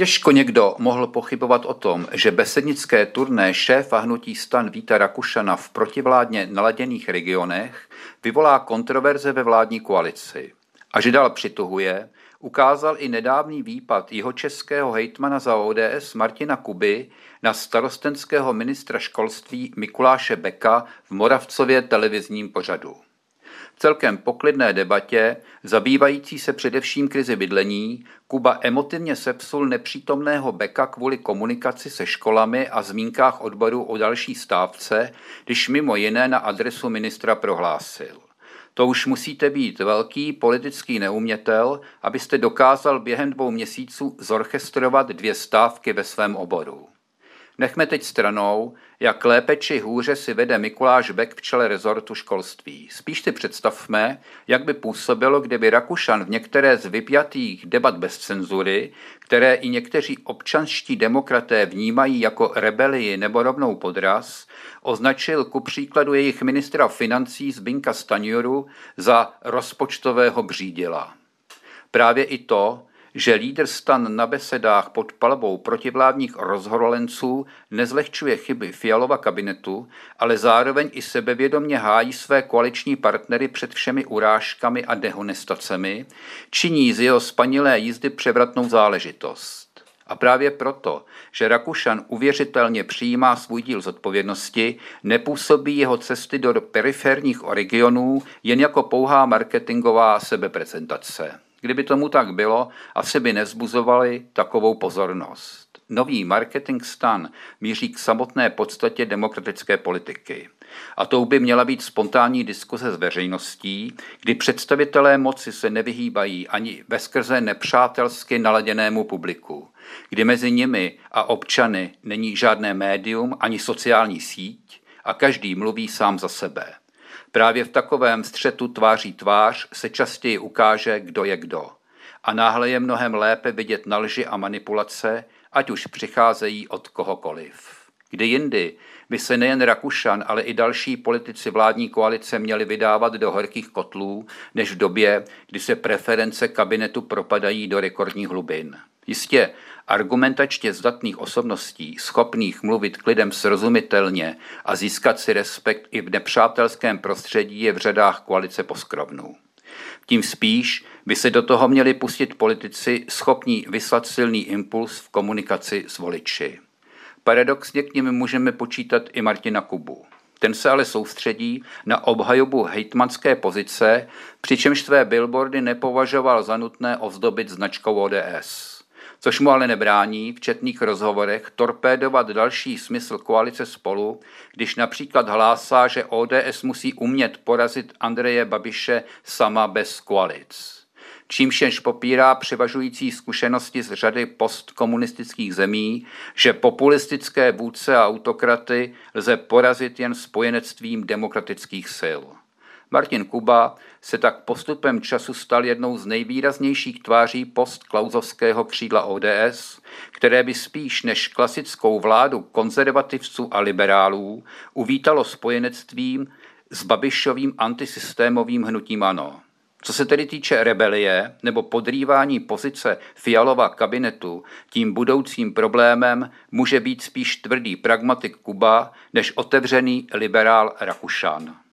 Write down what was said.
Těžko někdo mohl pochybovat o tom, že besednické turné šéfa hnutí stan Víta Rakušana v protivládně naladěných regionech vyvolá kontroverze ve vládní koalici. A že dál přituhuje, ukázal i nedávný výpad jeho českého hejtmana za ODS Martina Kuby na starostenského ministra školství Mikuláše Beka v Moravcově televizním pořadu celkem poklidné debatě, zabývající se především krizi bydlení, Kuba emotivně sepsul nepřítomného Beka kvůli komunikaci se školami a zmínkách odboru o další stávce, když mimo jiné na adresu ministra prohlásil. To už musíte být velký politický neumětel, abyste dokázal během dvou měsíců zorchestrovat dvě stávky ve svém oboru. Nechme teď stranou, jak lépe či hůře si vede Mikuláš Bek v čele rezortu školství. Spíš si představme, jak by působilo, kdyby Rakušan v některé z vypjatých debat bez cenzury, které i někteří občanští demokraté vnímají jako rebelii nebo rovnou podraz, označil ku příkladu jejich ministra financí Zbinka Stanjuru za rozpočtového břídila. Právě i to, že lídr stan na besedách pod palbou protivládních rozhorolenců nezlehčuje chyby Fialova kabinetu, ale zároveň i sebevědomně hájí své koaliční partnery před všemi urážkami a dehonestacemi, činí z jeho spanilé jízdy převratnou záležitost. A právě proto, že Rakušan uvěřitelně přijímá svůj díl zodpovědnosti, nepůsobí jeho cesty do periferních regionů jen jako pouhá marketingová sebeprezentace. Kdyby tomu tak bylo, asi by nezbuzovali takovou pozornost. Nový marketing stan míří k samotné podstatě demokratické politiky. A tou by měla být spontánní diskuse s veřejností, kdy představitelé moci se nevyhýbají ani veskrze nepřátelsky naladěnému publiku, kdy mezi nimi a občany není žádné médium ani sociální síť a každý mluví sám za sebe. Právě v takovém střetu tváří tvář se častěji ukáže, kdo je kdo. A náhle je mnohem lépe vidět na lži a manipulace, ať už přicházejí od kohokoliv. Kdy jindy by se nejen Rakušan, ale i další politici vládní koalice měli vydávat do horkých kotlů, než v době, kdy se preference kabinetu propadají do rekordních hlubin. Jistě, argumentačně zdatných osobností, schopných mluvit k lidem srozumitelně a získat si respekt i v nepřátelském prostředí je v řadách koalice poskrovnou. Tím spíš by se do toho měli pustit politici schopní vyslat silný impuls v komunikaci s voliči. Paradoxně k nim můžeme počítat i Martina Kubu. Ten se ale soustředí na obhajobu hejtmanské pozice, přičemž své billboardy nepovažoval za nutné ozdobit značkou ODS což mu ale nebrání v četných rozhovorech torpédovat další smysl koalice spolu, když například hlásá, že ODS musí umět porazit Andreje Babiše sama bez koalic čímž jenž popírá převažující zkušenosti z řady postkomunistických zemí, že populistické vůdce a autokraty lze porazit jen spojenectvím demokratických sil. Martin Kuba se tak postupem času stal jednou z nejvýraznějších tváří postklauzovského křídla ODS, které by spíš než klasickou vládu konzervativců a liberálů uvítalo spojenectvím s Babišovým antisystémovým hnutím ANO. Co se tedy týče rebelie nebo podrývání pozice Fialova kabinetu, tím budoucím problémem může být spíš tvrdý pragmatik Kuba než otevřený liberál Rakušan.